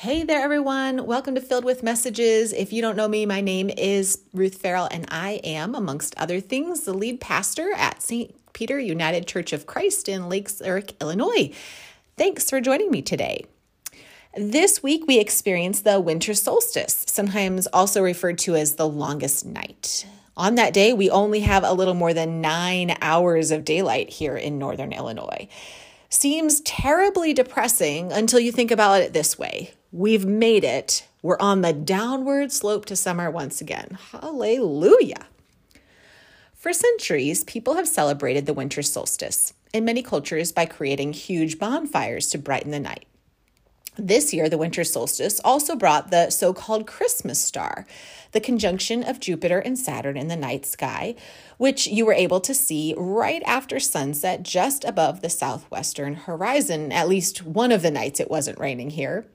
Hey there, everyone. Welcome to Filled with Messages. If you don't know me, my name is Ruth Farrell, and I am, amongst other things, the lead pastor at St. Peter United Church of Christ in Lake Zurich, Illinois. Thanks for joining me today. This week, we experienced the winter solstice, sometimes also referred to as the longest night. On that day, we only have a little more than nine hours of daylight here in northern Illinois. Seems terribly depressing until you think about it this way We've made it. We're on the downward slope to summer once again. Hallelujah. For centuries, people have celebrated the winter solstice in many cultures by creating huge bonfires to brighten the night. This year, the winter solstice also brought the so called Christmas star, the conjunction of Jupiter and Saturn in the night sky, which you were able to see right after sunset just above the southwestern horizon, at least one of the nights it wasn't raining here.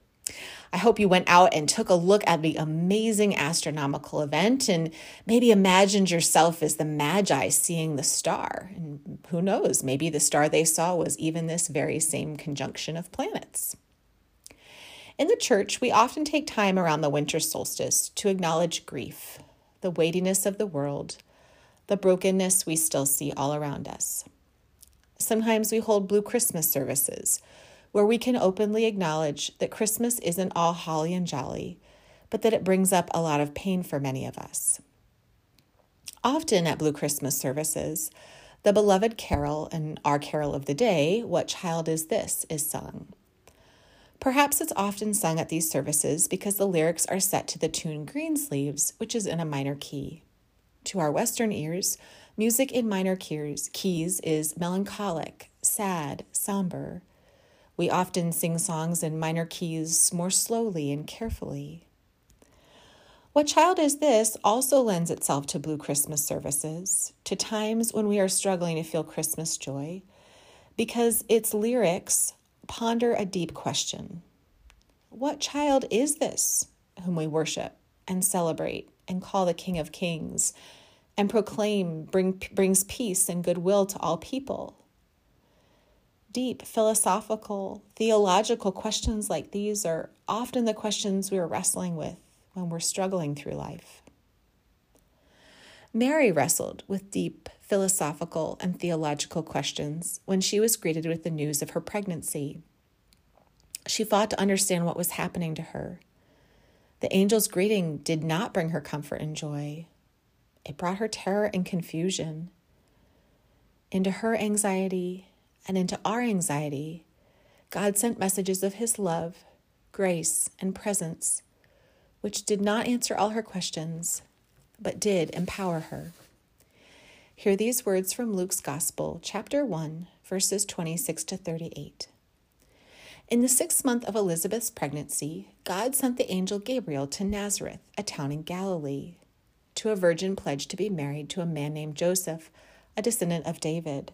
I hope you went out and took a look at the amazing astronomical event and maybe imagined yourself as the Magi seeing the star. And who knows, maybe the star they saw was even this very same conjunction of planets. In the church, we often take time around the winter solstice to acknowledge grief, the weightiness of the world, the brokenness we still see all around us. Sometimes we hold Blue Christmas services where we can openly acknowledge that Christmas isn't all holly and jolly, but that it brings up a lot of pain for many of us. Often at Blue Christmas services, the beloved carol and our carol of the day, What Child Is This, is sung. Perhaps it's often sung at these services because the lyrics are set to the tune Greensleeves, which is in a minor key. To our Western ears, music in minor keys, keys is melancholic, sad, somber, we often sing songs in minor keys more slowly and carefully. What Child Is This also lends itself to Blue Christmas services, to times when we are struggling to feel Christmas joy, because its lyrics ponder a deep question What child is this whom we worship and celebrate and call the King of Kings and proclaim bring, brings peace and goodwill to all people? Deep philosophical, theological questions like these are often the questions we are wrestling with when we're struggling through life. Mary wrestled with deep philosophical and theological questions when she was greeted with the news of her pregnancy. She fought to understand what was happening to her. The angel's greeting did not bring her comfort and joy, it brought her terror and confusion. Into her anxiety and into our anxiety, God sent messages of His love, grace, and presence, which did not answer all her questions, but did empower her. Hear these words from Luke's Gospel, chapter 1, verses 26 to 38. In the sixth month of Elizabeth's pregnancy, God sent the angel Gabriel to Nazareth, a town in Galilee, to a virgin pledged to be married to a man named Joseph, a descendant of David.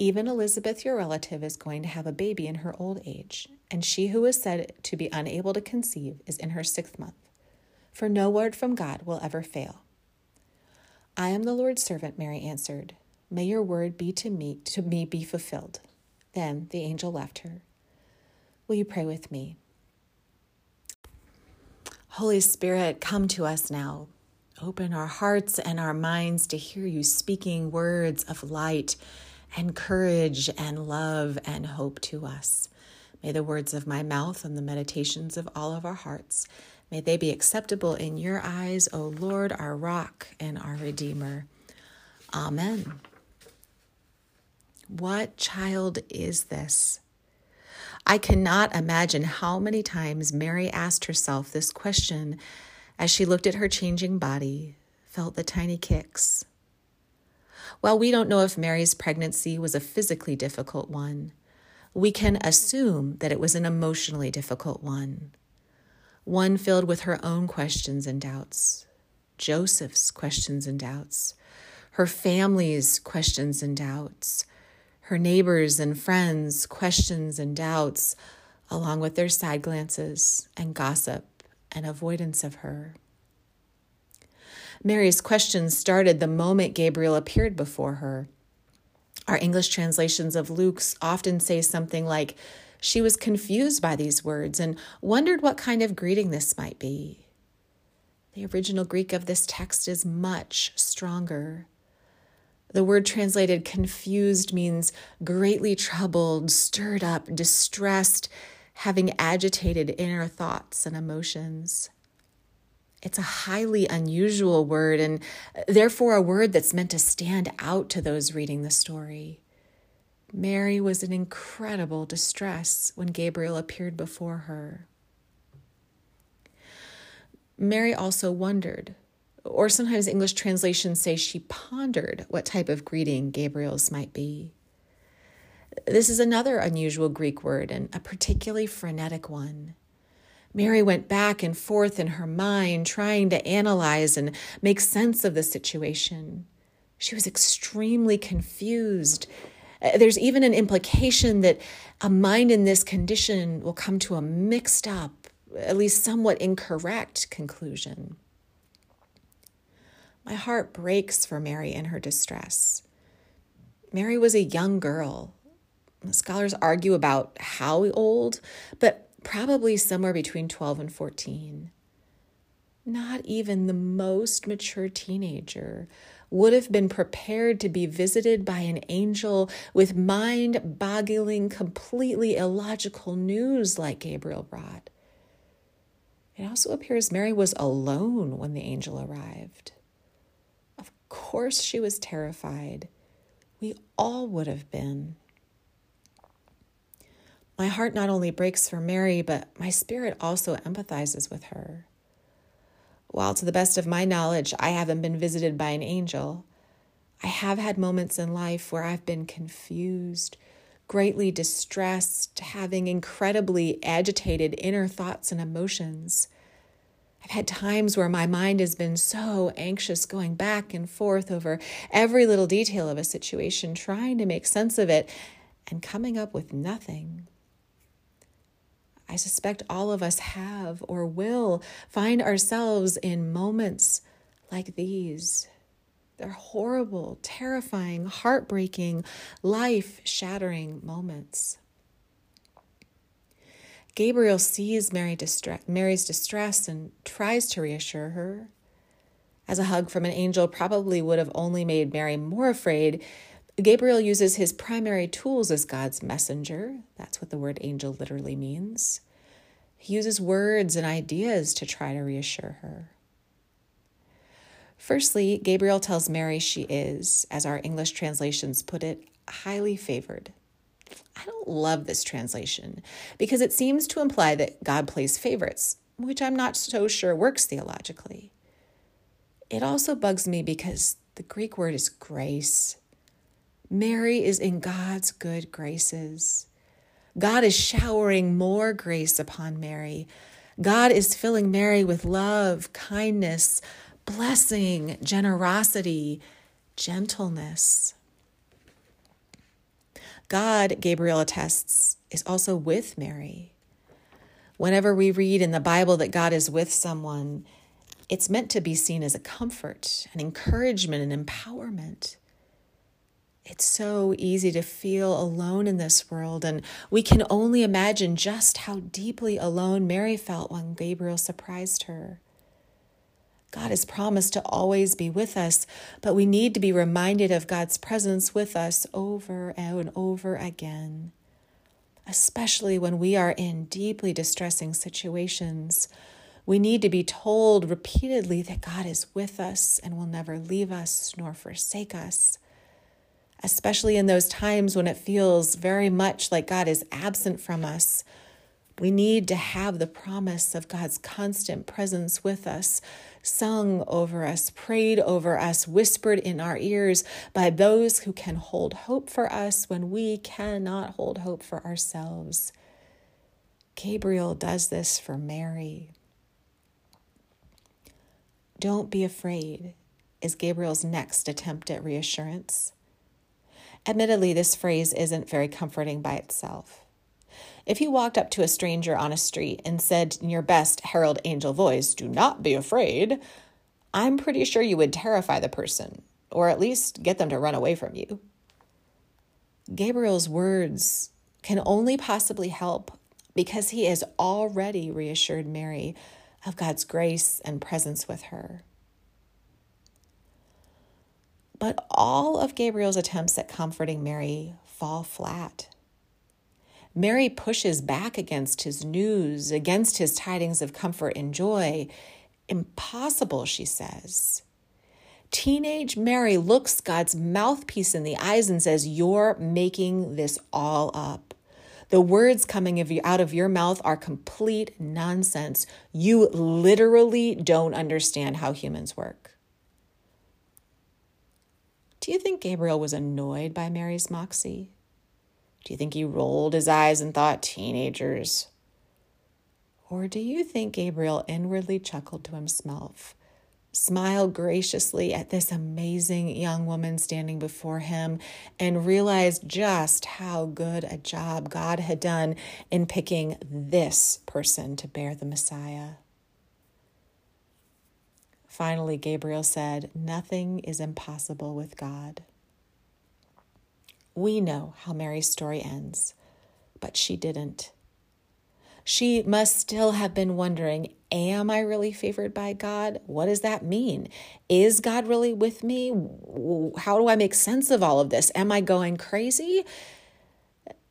Even Elizabeth, your relative, is going to have a baby in her old age, and she who is said to be unable to conceive is in her sixth month. For no word from God will ever fail. I am the Lord's servant, Mary answered. May your word be to me to me be fulfilled. Then the angel left her. Will you pray with me? Holy Spirit, come to us now. Open our hearts and our minds to hear you speaking words of light and courage and love and hope to us. May the words of my mouth and the meditations of all of our hearts, may they be acceptable in your eyes, O Lord, our rock and our redeemer. Amen. What child is this? I cannot imagine how many times Mary asked herself this question as she looked at her changing body, felt the tiny kicks. While we don't know if Mary's pregnancy was a physically difficult one, we can assume that it was an emotionally difficult one, one filled with her own questions and doubts, Joseph's questions and doubts, her family's questions and doubts, her neighbors and friends' questions and doubts, along with their side glances and gossip and avoidance of her. Mary's questions started the moment Gabriel appeared before her. Our English translations of Luke's often say something like, She was confused by these words and wondered what kind of greeting this might be. The original Greek of this text is much stronger. The word translated confused means greatly troubled, stirred up, distressed, having agitated inner thoughts and emotions. It's a highly unusual word and uh, therefore a word that's meant to stand out to those reading the story. Mary was in incredible distress when Gabriel appeared before her. Mary also wondered, or sometimes English translations say she pondered what type of greeting Gabriel's might be. This is another unusual Greek word and a particularly frenetic one. Mary went back and forth in her mind, trying to analyze and make sense of the situation. She was extremely confused. Uh, there's even an implication that a mind in this condition will come to a mixed up, at least somewhat incorrect conclusion. My heart breaks for Mary in her distress. Mary was a young girl. Scholars argue about how old, but probably somewhere between 12 and 14. Not even the most mature teenager would have been prepared to be visited by an angel with mind boggling, completely illogical news like Gabriel brought. It also appears Mary was alone when the angel arrived. Of course, she was terrified. We all would have been. My heart not only breaks for Mary, but my spirit also empathizes with her. While to the best of my knowledge, I haven't been visited by an angel, I have had moments in life where I've been confused, greatly distressed, having incredibly agitated inner thoughts and emotions. I've had times where my mind has been so anxious, going back and forth over every little detail of a situation, trying to make sense of it and coming up with nothing. I suspect all of us have or will find ourselves in moments like these. They're horrible, terrifying, heartbreaking, life shattering moments. Gabriel sees Mary distress, Mary's distress and tries to reassure her. As a hug from an angel probably would have only made Mary more afraid, Gabriel uses his primary tools as God's messenger. That's what the word angel literally means. He uses words and ideas to try to reassure her. Firstly, Gabriel tells Mary she is, as our English translations put it, highly favored. I don't love this translation because it seems to imply that God plays favorites, which I'm not so sure works theologically. It also bugs me because the Greek word is grace. Mary is in God's good graces. God is showering more grace upon Mary. God is filling Mary with love, kindness, blessing, generosity, gentleness. God, Gabriel attests, is also with Mary. Whenever we read in the Bible that God is with someone, it's meant to be seen as a comfort, an encouragement, an empowerment. It's so easy to feel alone in this world, and we can only imagine just how deeply alone Mary felt when Gabriel surprised her. God has promised to always be with us, but we need to be reminded of God's presence with us over and over again, especially when we are in deeply distressing situations. We need to be told repeatedly that God is with us and will never leave us nor forsake us. Especially in those times when it feels very much like God is absent from us. We need to have the promise of God's constant presence with us, sung over us, prayed over us, whispered in our ears by those who can hold hope for us when we cannot hold hope for ourselves. Gabriel does this for Mary. Don't be afraid, is Gabriel's next attempt at reassurance. Admittedly, this phrase isn't very comforting by itself. If you walked up to a stranger on a street and said in your best herald angel voice, Do not be afraid, I'm pretty sure you would terrify the person, or at least get them to run away from you. Gabriel's words can only possibly help because he has already reassured Mary of God's grace and presence with her. But all of Gabriel's attempts at comforting Mary fall flat. Mary pushes back against his news, against his tidings of comfort and joy. Impossible, she says. Teenage Mary looks God's mouthpiece in the eyes and says, You're making this all up. The words coming out of your mouth are complete nonsense. You literally don't understand how humans work. Do you think Gabriel was annoyed by Mary's moxie? Do you think he rolled his eyes and thought, teenagers? Or do you think Gabriel inwardly chuckled to himself, smiled graciously at this amazing young woman standing before him, and realized just how good a job God had done in picking this person to bear the Messiah? Finally, Gabriel said, Nothing is impossible with God. We know how Mary's story ends, but she didn't. She must still have been wondering Am I really favored by God? What does that mean? Is God really with me? How do I make sense of all of this? Am I going crazy?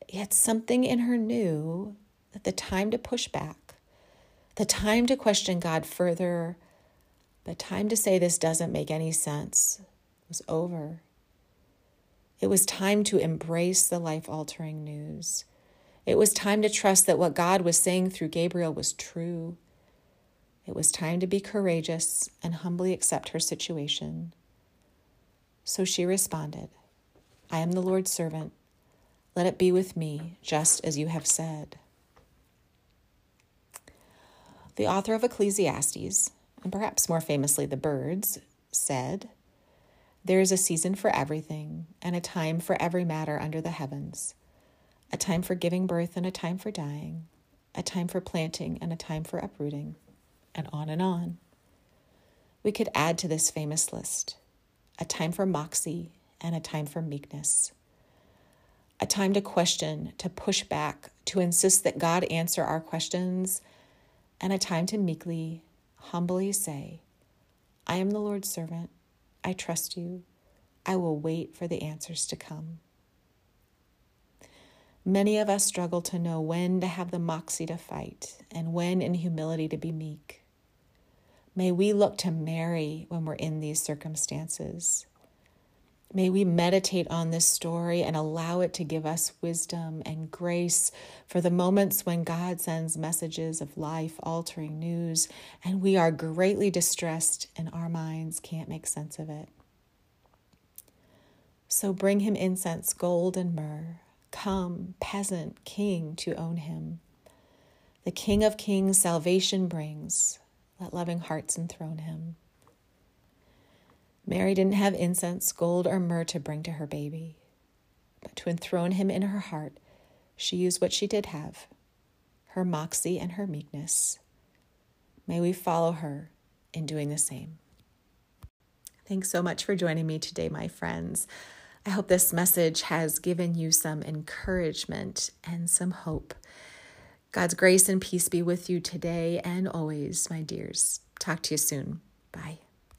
Yet something in her knew that the time to push back, the time to question God further, the time to say this doesn't make any sense was over. It was time to embrace the life altering news. It was time to trust that what God was saying through Gabriel was true. It was time to be courageous and humbly accept her situation. So she responded, I am the Lord's servant. Let it be with me, just as you have said. The author of Ecclesiastes, and perhaps more famously the Byrds, said, there is a season for everything, and a time for every matter under the heavens. A time for giving birth and a time for dying, a time for planting and a time for uprooting, and on and on. We could add to this famous list a time for moxie and a time for meekness, a time to question, to push back, to insist that God answer our questions, and a time to meekly, humbly say, I am the Lord's servant. I trust you. I will wait for the answers to come. Many of us struggle to know when to have the moxie to fight and when in humility to be meek. May we look to Mary when we're in these circumstances. May we meditate on this story and allow it to give us wisdom and grace for the moments when God sends messages of life altering news and we are greatly distressed and our minds can't make sense of it. So bring him incense, gold, and myrrh. Come, peasant, king, to own him. The King of Kings salvation brings. Let loving hearts enthrone him. Mary didn't have incense, gold, or myrrh to bring to her baby, but to enthrone him in her heart, she used what she did have her moxie and her meekness. May we follow her in doing the same. Thanks so much for joining me today, my friends. I hope this message has given you some encouragement and some hope. God's grace and peace be with you today and always, my dears. Talk to you soon. Bye.